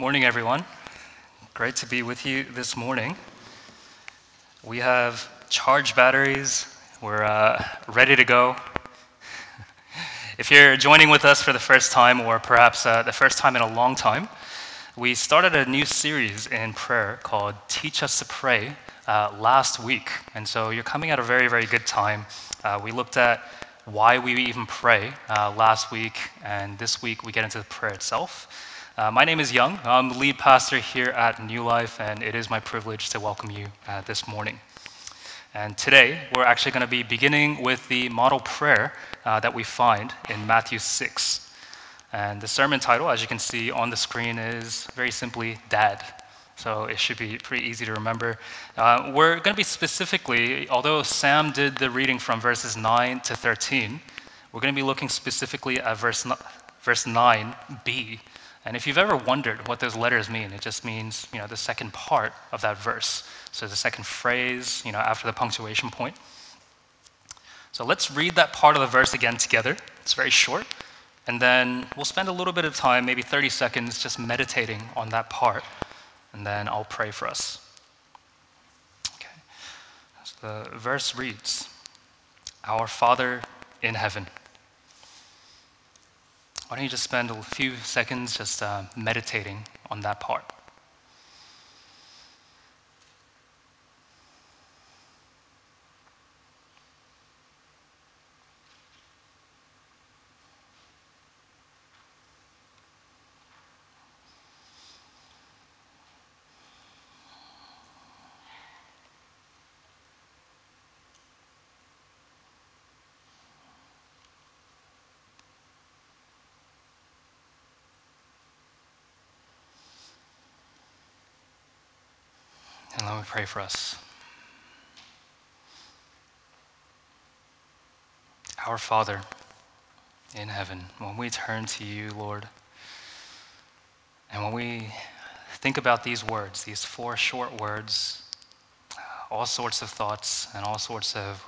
Morning, everyone. Great to be with you this morning. We have charged batteries, we're uh, ready to go. if you're joining with us for the first time, or perhaps uh, the first time in a long time, we started a new series in prayer called Teach Us to Pray uh, last week. And so you're coming at a very, very good time. Uh, we looked at why we even pray uh, last week, and this week we get into the prayer itself. Uh, my name is Young. I'm the lead pastor here at New Life, and it is my privilege to welcome you uh, this morning. And today, we're actually going to be beginning with the model prayer uh, that we find in Matthew 6. And the sermon title, as you can see on the screen, is very simply Dad. So it should be pretty easy to remember. Uh, we're going to be specifically, although Sam did the reading from verses 9 to 13, we're going to be looking specifically at verse, verse 9b and if you've ever wondered what those letters mean, it just means, you know, the second part of that verse. So the second phrase, you know, after the punctuation point. So let's read that part of the verse again together. It's very short. And then we'll spend a little bit of time, maybe 30 seconds, just meditating on that part. And then I'll pray for us. Okay. So the verse reads Our Father in heaven why don't you just spend a few seconds just uh, meditating on that part? And let pray for us. Our Father in heaven, when we turn to you, Lord, and when we think about these words, these four short words, all sorts of thoughts and all sorts of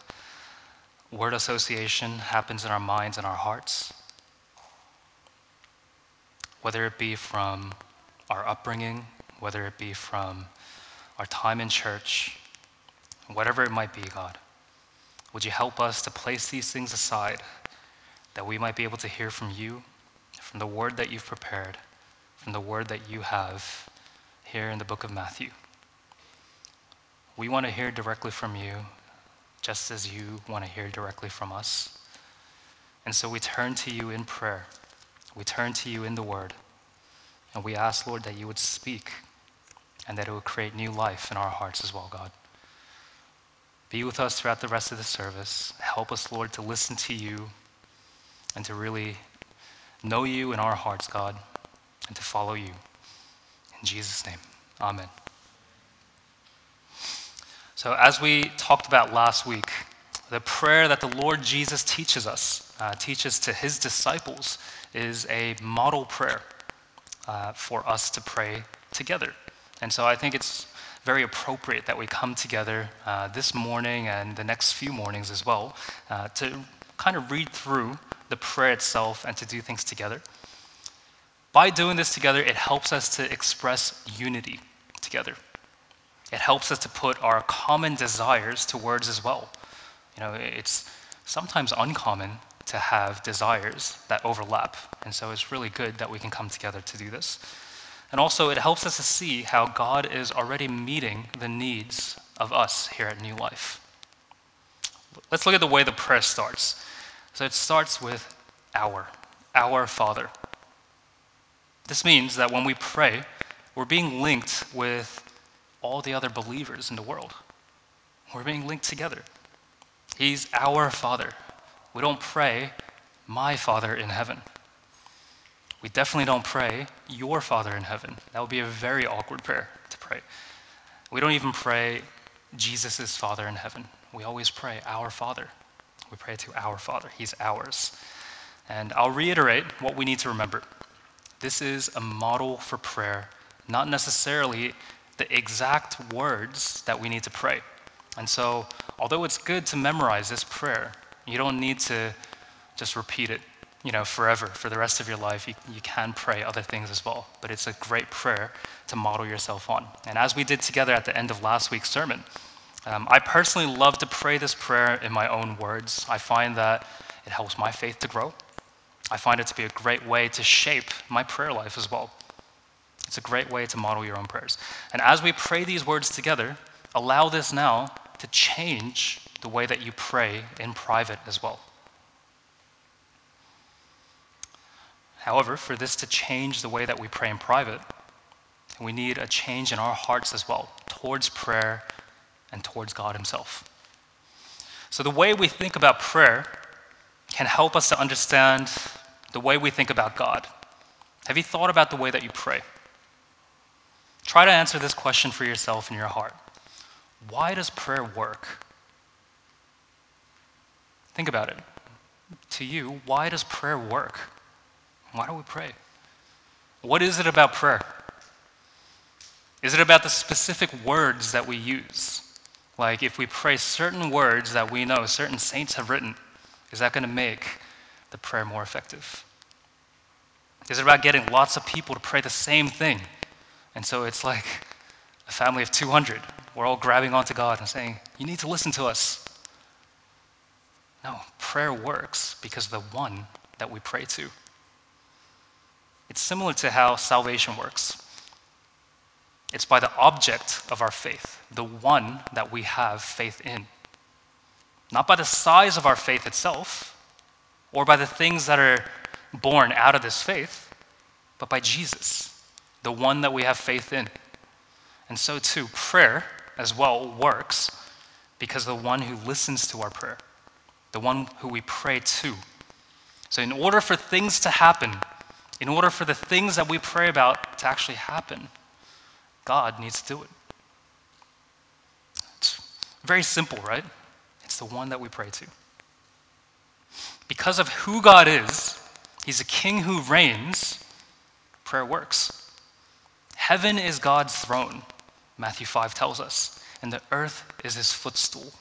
word association happens in our minds and our hearts. Whether it be from our upbringing, whether it be from our time in church, whatever it might be, God. Would you help us to place these things aside that we might be able to hear from you, from the word that you've prepared, from the word that you have here in the book of Matthew? We want to hear directly from you, just as you want to hear directly from us. And so we turn to you in prayer. We turn to you in the word. And we ask, Lord, that you would speak and that it would create new life in our hearts as well, God. Be with us throughout the rest of the service. Help us, Lord, to listen to you and to really know you in our hearts, God, and to follow you. In Jesus' name, amen. So, as we talked about last week, the prayer that the Lord Jesus teaches us, uh, teaches to his disciples, is a model prayer uh, for us to pray together. And so I think it's very appropriate that we come together uh, this morning and the next few mornings as well uh, to kind of read through the prayer itself and to do things together. By doing this together, it helps us to express unity together. It helps us to put our common desires to words as well. You know, it's sometimes uncommon to have desires that overlap. And so it's really good that we can come together to do this. And also, it helps us to see how God is already meeting the needs of us here at New Life. Let's look at the way the prayer starts. So it starts with our, our Father. This means that when we pray, we're being linked with all the other believers in the world. We're being linked together. He's our Father. We don't pray, my Father in heaven. We definitely don't pray, Your Father in heaven. That would be a very awkward prayer to pray. We don't even pray, Jesus' Father in heaven. We always pray, Our Father. We pray to our Father. He's ours. And I'll reiterate what we need to remember. This is a model for prayer, not necessarily the exact words that we need to pray. And so, although it's good to memorize this prayer, you don't need to just repeat it you know, forever, for the rest of your life, you, you can pray other things as well. But it's a great prayer to model yourself on. And as we did together at the end of last week's sermon, um, I personally love to pray this prayer in my own words. I find that it helps my faith to grow. I find it to be a great way to shape my prayer life as well. It's a great way to model your own prayers. And as we pray these words together, allow this now to change the way that you pray in private as well. However, for this to change the way that we pray in private, we need a change in our hearts as well towards prayer and towards God Himself. So, the way we think about prayer can help us to understand the way we think about God. Have you thought about the way that you pray? Try to answer this question for yourself in your heart. Why does prayer work? Think about it. To you, why does prayer work? Why do we pray? What is it about prayer? Is it about the specific words that we use? Like if we pray certain words that we know certain saints have written, is that going to make the prayer more effective? Is it about getting lots of people to pray the same thing? And so it's like a family of 200. We're all grabbing onto God and saying, You need to listen to us. No, prayer works because the one that we pray to. It's similar to how salvation works. It's by the object of our faith, the one that we have faith in. Not by the size of our faith itself, or by the things that are born out of this faith, but by Jesus, the one that we have faith in. And so, too, prayer as well works because the one who listens to our prayer, the one who we pray to. So, in order for things to happen, in order for the things that we pray about to actually happen, God needs to do it. It's very simple, right? It's the one that we pray to. Because of who God is, He's a king who reigns, prayer works. Heaven is God's throne, Matthew 5 tells us, and the earth is his footstool.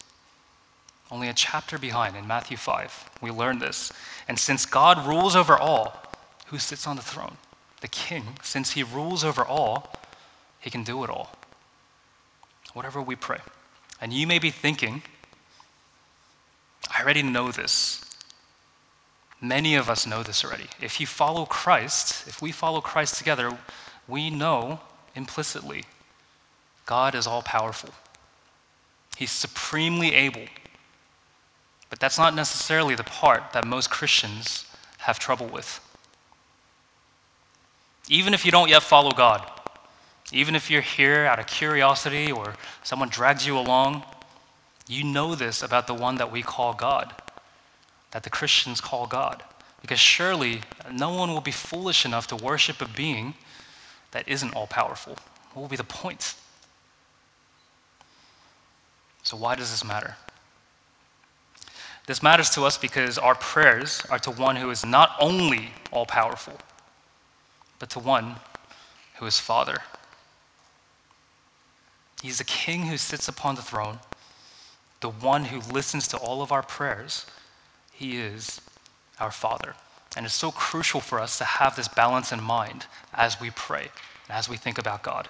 Only a chapter behind in Matthew 5, we learn this. And since God rules over all, who sits on the throne? The king. Since he rules over all, he can do it all. Whatever we pray. And you may be thinking, I already know this. Many of us know this already. If you follow Christ, if we follow Christ together, we know implicitly God is all powerful. He's supremely able. But that's not necessarily the part that most Christians have trouble with. Even if you don't yet follow God, even if you're here out of curiosity or someone drags you along, you know this about the one that we call God, that the Christians call God. Because surely no one will be foolish enough to worship a being that isn't all powerful. What will be the point? So, why does this matter? This matters to us because our prayers are to one who is not only all powerful, but to one who is Father. He's the king who sits upon the throne, the one who listens to all of our prayers. He is our Father. And it's so crucial for us to have this balance in mind as we pray and as we think about God.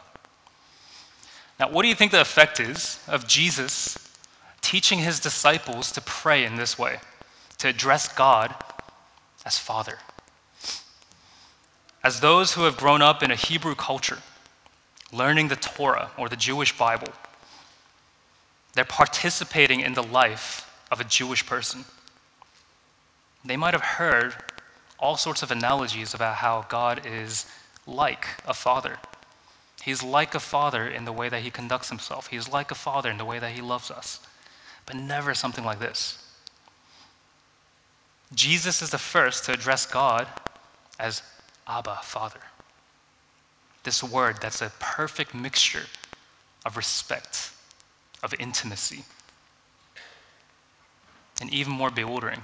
Now, what do you think the effect is of Jesus teaching his disciples to pray in this way, to address God as Father? As those who have grown up in a Hebrew culture, learning the Torah or the Jewish Bible, they're participating in the life of a Jewish person. They might have heard all sorts of analogies about how God is like a father. He's like a father in the way that he conducts himself. He's like a father in the way that he loves us. But never something like this. Jesus is the first to address God as Abba, Father. This word that's a perfect mixture of respect, of intimacy, and even more bewildering.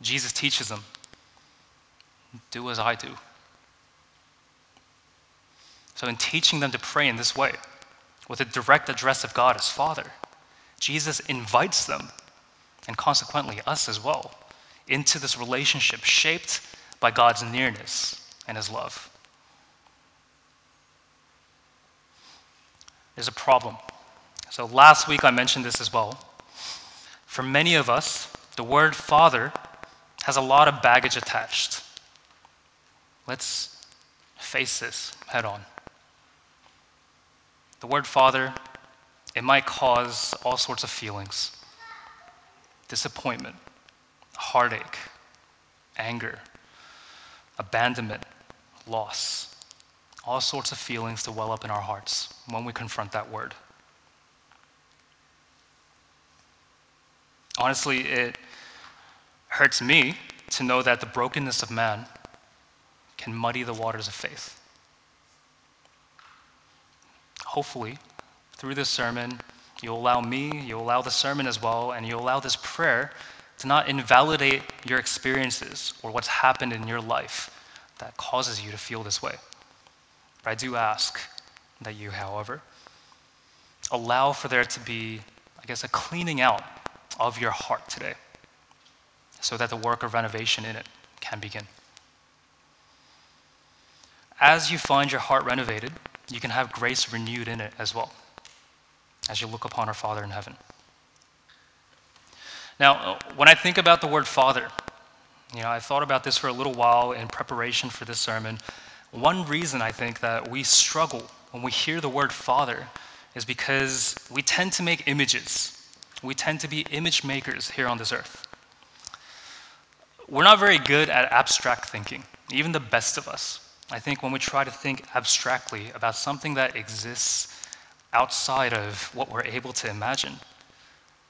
Jesus teaches them do as I do. So, in teaching them to pray in this way, with a direct address of God as Father, Jesus invites them, and consequently us as well, into this relationship shaped by God's nearness and His love. There's a problem. So last week I mentioned this as well. For many of us, the word father has a lot of baggage attached. Let's face this head on. The word father, it might cause all sorts of feelings disappointment, heartache, anger, abandonment, loss. All sorts of feelings to well up in our hearts when we confront that word. Honestly, it hurts me to know that the brokenness of man can muddy the waters of faith. Hopefully, through this sermon, you'll allow me, you'll allow the sermon as well, and you'll allow this prayer to not invalidate your experiences or what's happened in your life that causes you to feel this way. But I do ask that you, however, allow for there to be, I guess, a cleaning out of your heart today so that the work of renovation in it can begin. As you find your heart renovated, you can have grace renewed in it as well as you look upon our Father in heaven. Now, when I think about the word Father, you know, I thought about this for a little while in preparation for this sermon. One reason I think that we struggle when we hear the word Father is because we tend to make images. We tend to be image makers here on this earth. We're not very good at abstract thinking, even the best of us. I think when we try to think abstractly about something that exists outside of what we're able to imagine,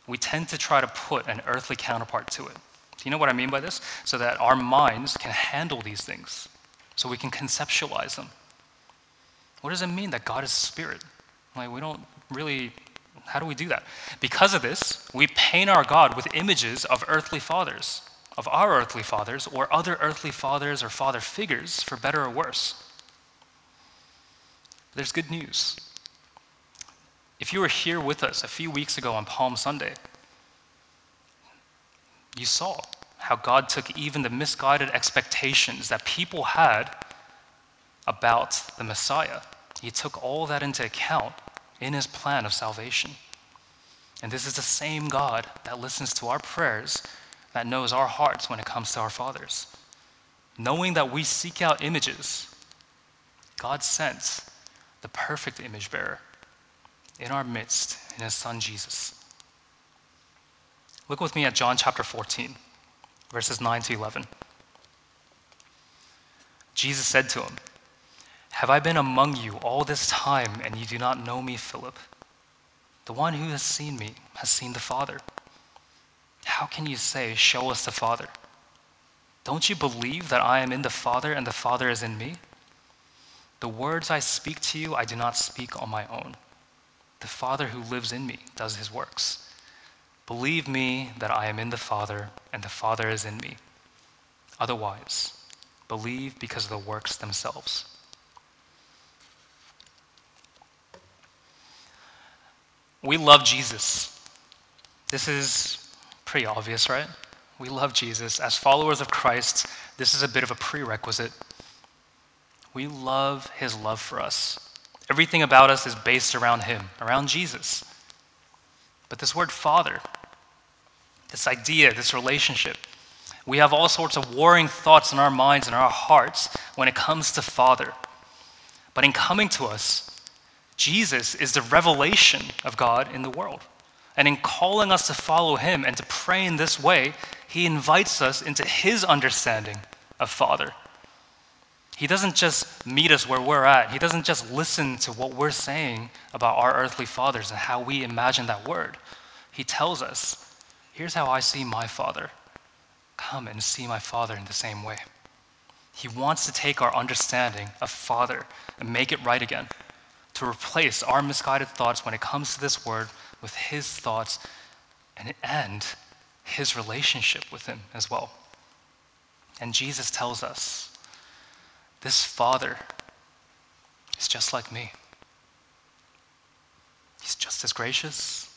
we tend to try to put an earthly counterpart to it. Do you know what I mean by this? So that our minds can handle these things, so we can conceptualize them. What does it mean that God is spirit? Like, we don't really, how do we do that? Because of this, we paint our God with images of earthly fathers of our earthly fathers or other earthly fathers or father figures, for better or worse. There's good news. If you were here with us a few weeks ago on Palm Sunday, you saw how God took even the misguided expectations that people had about the Messiah. He took all that into account in his plan of salvation. And this is the same God that listens to our prayers that knows our hearts when it comes to our fathers. Knowing that we seek out images, God sent the perfect image bearer in our midst in his son Jesus. Look with me at John chapter 14, verses 9 to 11. Jesus said to him, Have I been among you all this time and you do not know me, Philip? The one who has seen me has seen the Father. How can you say, Show us the Father? Don't you believe that I am in the Father and the Father is in me? The words I speak to you, I do not speak on my own. The Father who lives in me does his works. Believe me that I am in the Father and the Father is in me. Otherwise, believe because of the works themselves. We love Jesus. This is Pretty obvious, right? We love Jesus. As followers of Christ, this is a bit of a prerequisite. We love his love for us. Everything about us is based around him, around Jesus. But this word father, this idea, this relationship, we have all sorts of warring thoughts in our minds and our hearts when it comes to father. But in coming to us, Jesus is the revelation of God in the world. And in calling us to follow him and to pray in this way, he invites us into his understanding of Father. He doesn't just meet us where we're at, he doesn't just listen to what we're saying about our earthly fathers and how we imagine that word. He tells us, Here's how I see my Father. Come and see my Father in the same way. He wants to take our understanding of Father and make it right again, to replace our misguided thoughts when it comes to this word with his thoughts and, end his relationship with him as well. And Jesus tells us this Father is just like me. He's just as gracious,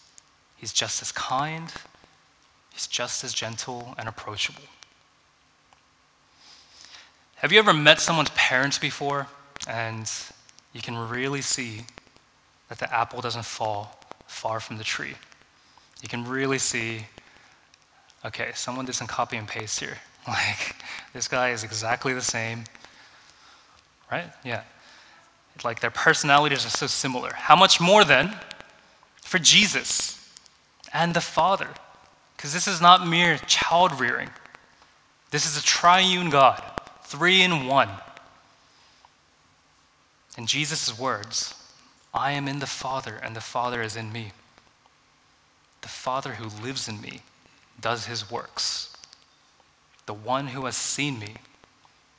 he's just as kind, he's just as gentle and approachable. Have you ever met someone's parents before and you can really see that the apple doesn't fall far from the tree? You can really see, okay, someone did some copy and paste here. Like, this guy is exactly the same, right? Yeah. Like, their personalities are so similar. How much more then for Jesus and the Father? Because this is not mere child rearing, this is a triune God, three in one. In Jesus' words, I am in the Father, and the Father is in me. The Father who lives in me does his works. The one who has seen me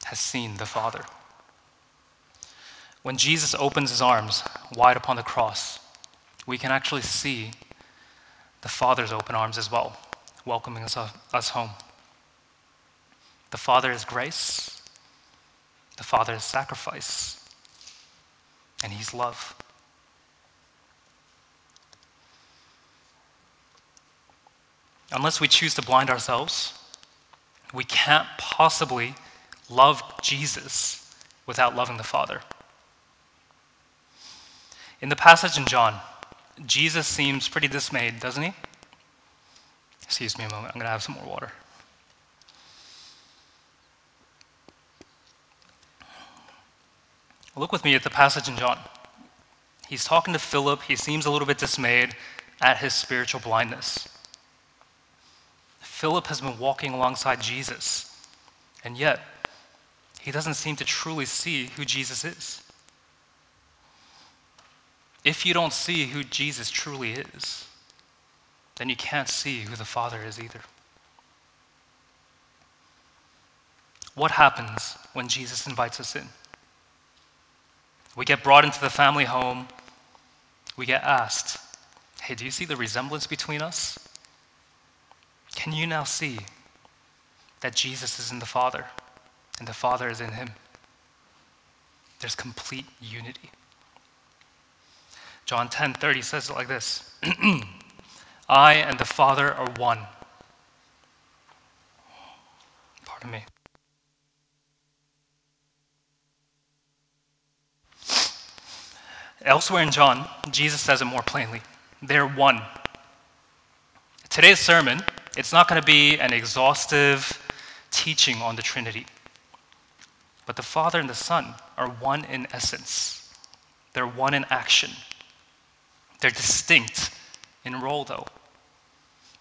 has seen the Father. When Jesus opens his arms wide upon the cross, we can actually see the Father's open arms as well, welcoming us, us home. The Father is grace, the Father is sacrifice, and He's love. Unless we choose to blind ourselves, we can't possibly love Jesus without loving the Father. In the passage in John, Jesus seems pretty dismayed, doesn't he? Excuse me a moment, I'm going to have some more water. Look with me at the passage in John. He's talking to Philip. He seems a little bit dismayed at his spiritual blindness. Philip has been walking alongside Jesus, and yet he doesn't seem to truly see who Jesus is. If you don't see who Jesus truly is, then you can't see who the Father is either. What happens when Jesus invites us in? We get brought into the family home. We get asked, Hey, do you see the resemblance between us? Can you now see that Jesus is in the Father and the Father is in him? There's complete unity. John 10 30 says it like this I and the Father are one. Pardon me. Elsewhere in John, Jesus says it more plainly. They're one. Today's sermon it's not going to be an exhaustive teaching on the Trinity. But the Father and the Son are one in essence, they're one in action. They're distinct in role, though.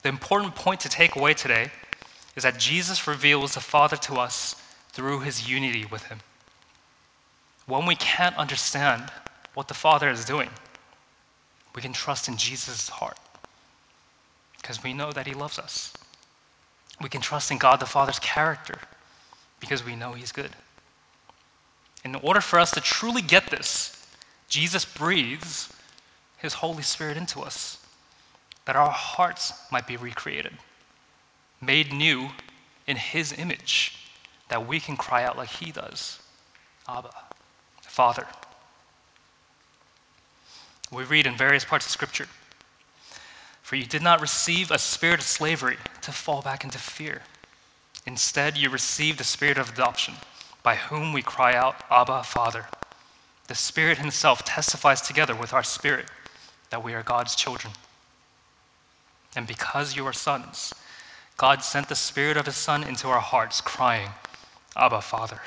The important point to take away today is that Jesus reveals the Father to us through his unity with him. When we can't understand what the Father is doing, we can trust in Jesus' heart because we know that He loves us. We can trust in God the Father's character because we know He's good. In order for us to truly get this, Jesus breathes His Holy Spirit into us that our hearts might be recreated, made new in His image, that we can cry out like He does Abba, Father. We read in various parts of Scripture for you did not receive a spirit of slavery to fall back into fear. Instead, you received the spirit of adoption, by whom we cry out, Abba, Father. The Spirit Himself testifies together with our spirit that we are God's children. And because you are sons, God sent the Spirit of His Son into our hearts, crying, Abba, Father.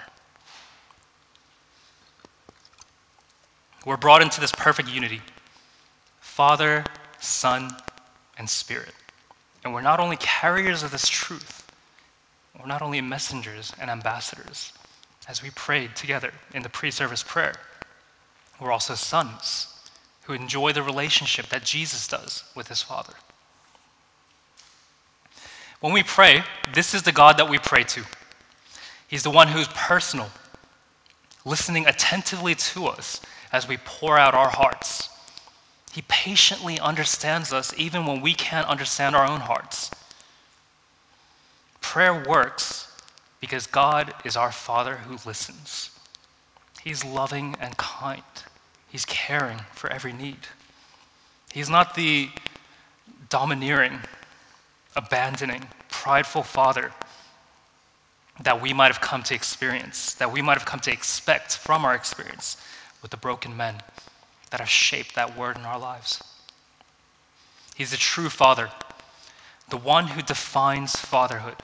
We're brought into this perfect unity Father, Son, and Spirit. And we're not only carriers of this truth, we're not only messengers and ambassadors. As we prayed together in the pre service prayer, we're also sons who enjoy the relationship that Jesus does with his Father. When we pray, this is the God that we pray to. He's the one who's personal, listening attentively to us as we pour out our hearts he patiently understands us even when we can't understand our own hearts. Prayer works because God is our Father who listens. He's loving and kind, He's caring for every need. He's not the domineering, abandoning, prideful Father that we might have come to experience, that we might have come to expect from our experience with the broken men that have shaped that word in our lives. He's the true Father, the one who defines fatherhood.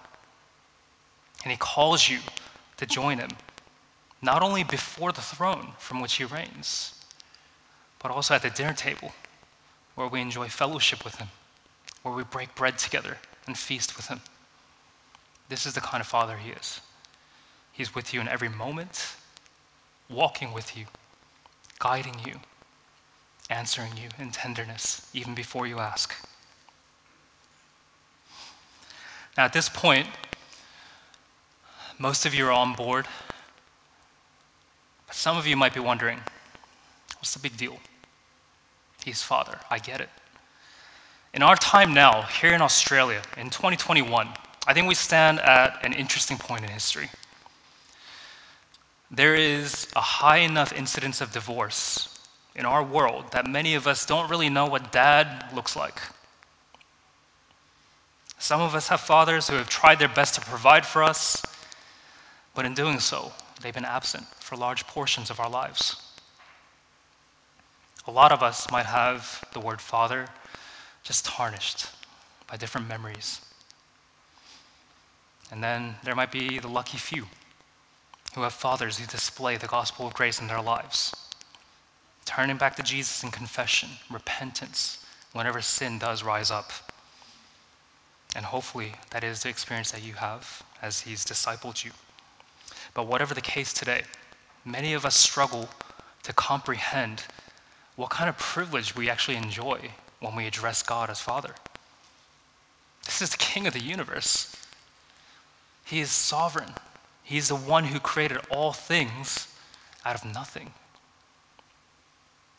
And He calls you to join Him, not only before the throne from which He reigns, but also at the dinner table where we enjoy fellowship with Him, where we break bread together and feast with Him. This is the kind of Father He is. He's with you in every moment, walking with you, guiding you, answering you in tenderness, even before you ask. Now, at this point, most of you are on board, but some of you might be wondering what's the big deal? He's Father. I get it. In our time now, here in Australia, in 2021, I think we stand at an interesting point in history. There is a high enough incidence of divorce in our world that many of us don't really know what dad looks like. Some of us have fathers who have tried their best to provide for us, but in doing so, they've been absent for large portions of our lives. A lot of us might have the word father just tarnished by different memories. And then there might be the lucky few who have fathers who display the gospel of grace in their lives, turning back to Jesus in confession, repentance, whenever sin does rise up. And hopefully, that is the experience that you have as He's discipled you. But whatever the case today, many of us struggle to comprehend what kind of privilege we actually enjoy when we address God as Father. This is the King of the universe. He is sovereign. He's the one who created all things out of nothing.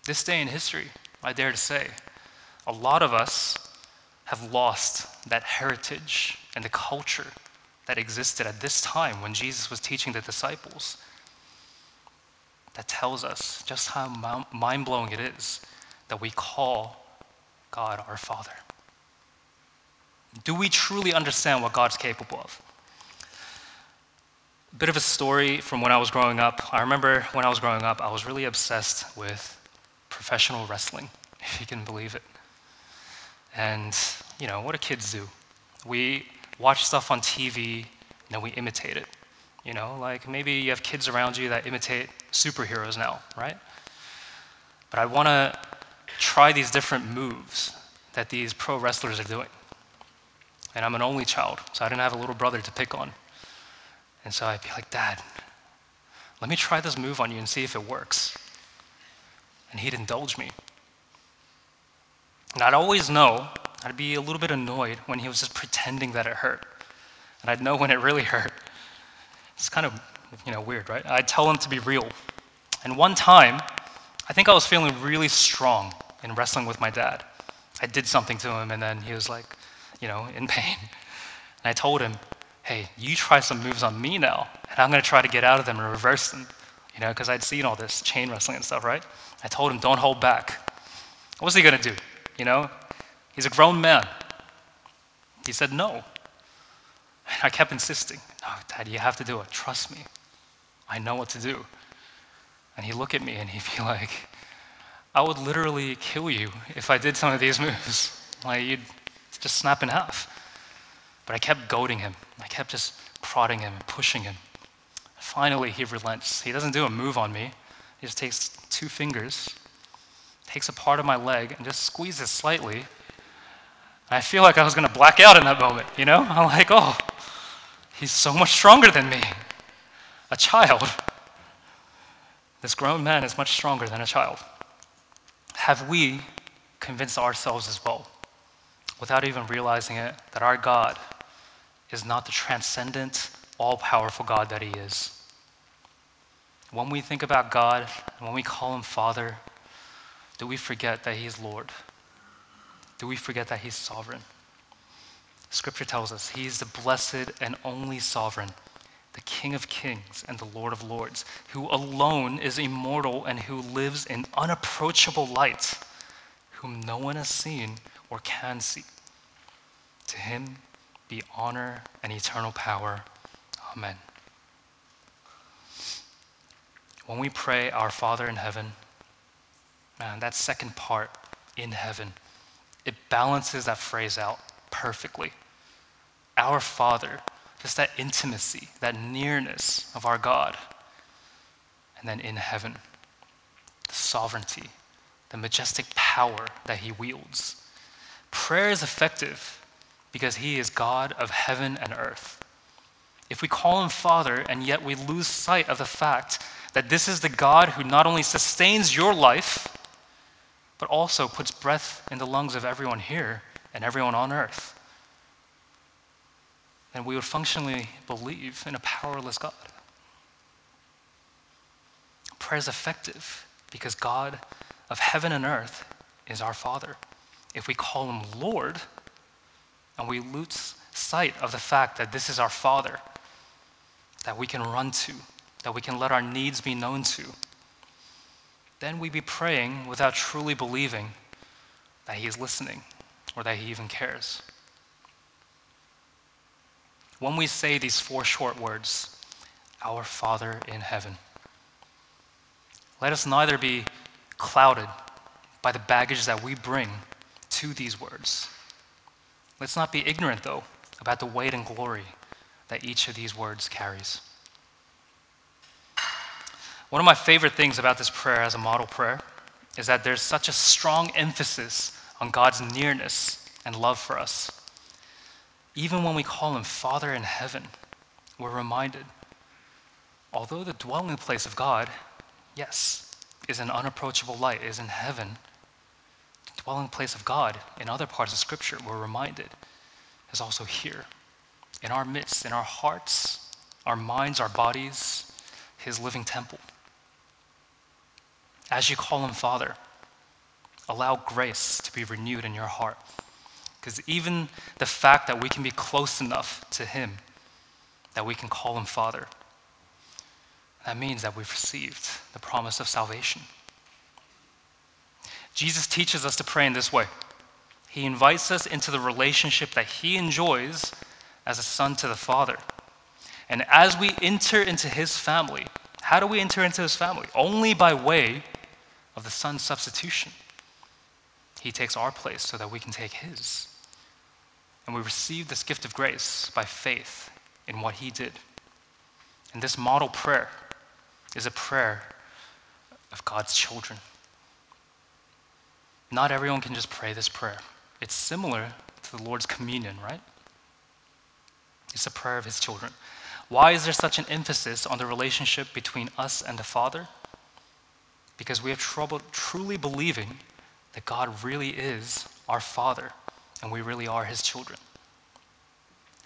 This day in history, I dare to say, a lot of us have lost that heritage and the culture that existed at this time when Jesus was teaching the disciples. That tells us just how mind blowing it is that we call God our Father. Do we truly understand what God's capable of? A bit of a story from when I was growing up. I remember when I was growing up, I was really obsessed with professional wrestling, if you can believe it. And, you know, what do kids do? We watch stuff on TV, and we imitate it. You know, like maybe you have kids around you that imitate superheroes now, right? But I want to try these different moves that these pro wrestlers are doing. And I'm an only child, so I didn't have a little brother to pick on. And so I'd be like, Dad, let me try this move on you and see if it works. And he'd indulge me. And I'd always know, I'd be a little bit annoyed when he was just pretending that it hurt. And I'd know when it really hurt. It's kind of, you know, weird, right? I'd tell him to be real. And one time, I think I was feeling really strong in wrestling with my dad. I did something to him, and then he was like, you know, in pain. And I told him, hey, you try some moves on me now, and I'm going to try to get out of them and reverse them, you know, because I'd seen all this chain wrestling and stuff, right? I told him, don't hold back. What's he going to do? You know, he's a grown man. He said no. And I kept insisting, no, Dad, you have to do it. Trust me. I know what to do. And he'd look at me and he'd be like, I would literally kill you if I did some of these moves. Like, you'd just snap in half. But I kept goading him. I kept just prodding him and pushing him. Finally, he relents. He doesn't do a move on me. He just takes two fingers, takes a part of my leg, and just squeezes slightly. I feel like I was going to black out in that moment, you know? I'm like, oh, he's so much stronger than me. A child. This grown man is much stronger than a child. Have we convinced ourselves as well, without even realizing it, that our God is not the transcendent, all powerful God that He is. When we think about God, when we call Him Father, do we forget that He is Lord? Do we forget that He's sovereign? Scripture tells us He is the blessed and only sovereign, the King of kings and the Lord of lords, who alone is immortal and who lives in unapproachable light, whom no one has seen or can see. To him be honor and eternal power. Amen. When we pray, Our Father in heaven, man, that second part, in heaven, it balances that phrase out perfectly. Our Father just that intimacy, that nearness of our God. And then in heaven, the sovereignty, the majestic power that He wields. Prayer is effective because He is God of heaven and earth. If we call Him Father and yet we lose sight of the fact that this is the God who not only sustains your life, but also puts breath in the lungs of everyone here and everyone on earth, then we would functionally believe in a powerless God. Prayer is effective because God of heaven and earth is our Father. If we call Him Lord and we lose sight of the fact that this is our Father that we can run to, that we can let our needs be known to, then we be praying without truly believing that He is listening or that He even cares. When we say these four short words, Our Father in heaven, let us neither be clouded by the baggage that we bring to these words. Let's not be ignorant, though, about the weight and glory that each of these words carries. One of my favorite things about this prayer as a model prayer is that there's such a strong emphasis on God's nearness and love for us. Even when we call Him Father in heaven, we're reminded although the dwelling place of God, yes, is an unapproachable light, is in heaven, the dwelling place of God in other parts of Scripture, we're reminded, is also here, in our midst, in our hearts, our minds, our bodies, His living temple. As you call him Father, allow grace to be renewed in your heart. Because even the fact that we can be close enough to him that we can call him Father, that means that we've received the promise of salvation. Jesus teaches us to pray in this way. He invites us into the relationship that he enjoys as a son to the Father. And as we enter into his family, how do we enter into his family? Only by way of the Son's substitution. He takes our place so that we can take His. And we receive this gift of grace by faith in what He did. And this model prayer is a prayer of God's children. Not everyone can just pray this prayer. It's similar to the Lord's communion, right? It's a prayer of His children. Why is there such an emphasis on the relationship between us and the Father? because we have trouble truly believing that God really is our Father and we really are His children.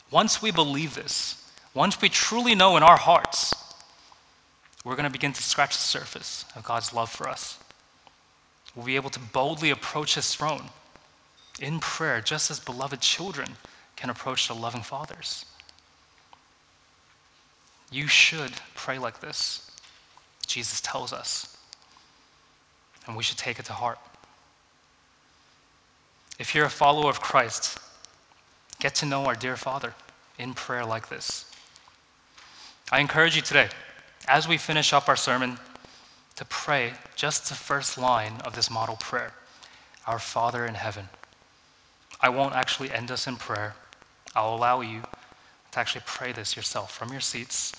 Once we believe this, once we truly know in our hearts, we're going to begin to scratch the surface of God's love for us. We'll be able to boldly approach His throne in prayer, just as beloved children can approach their loving fathers. You should pray like this, Jesus tells us and we should take it to heart. If you're a follower of Christ, get to know our dear Father in prayer like this. I encourage you today, as we finish up our sermon, to pray just the first line of this model prayer Our Father in heaven. I won't actually end us in prayer. I'll allow you to actually pray this yourself from your seats.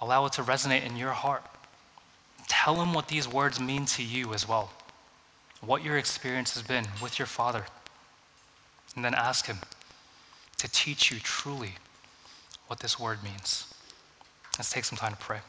Allow it to resonate in your heart. Tell him what these words mean to you as well, what your experience has been with your Father. And then ask him to teach you truly what this word means. Let's take some time to pray.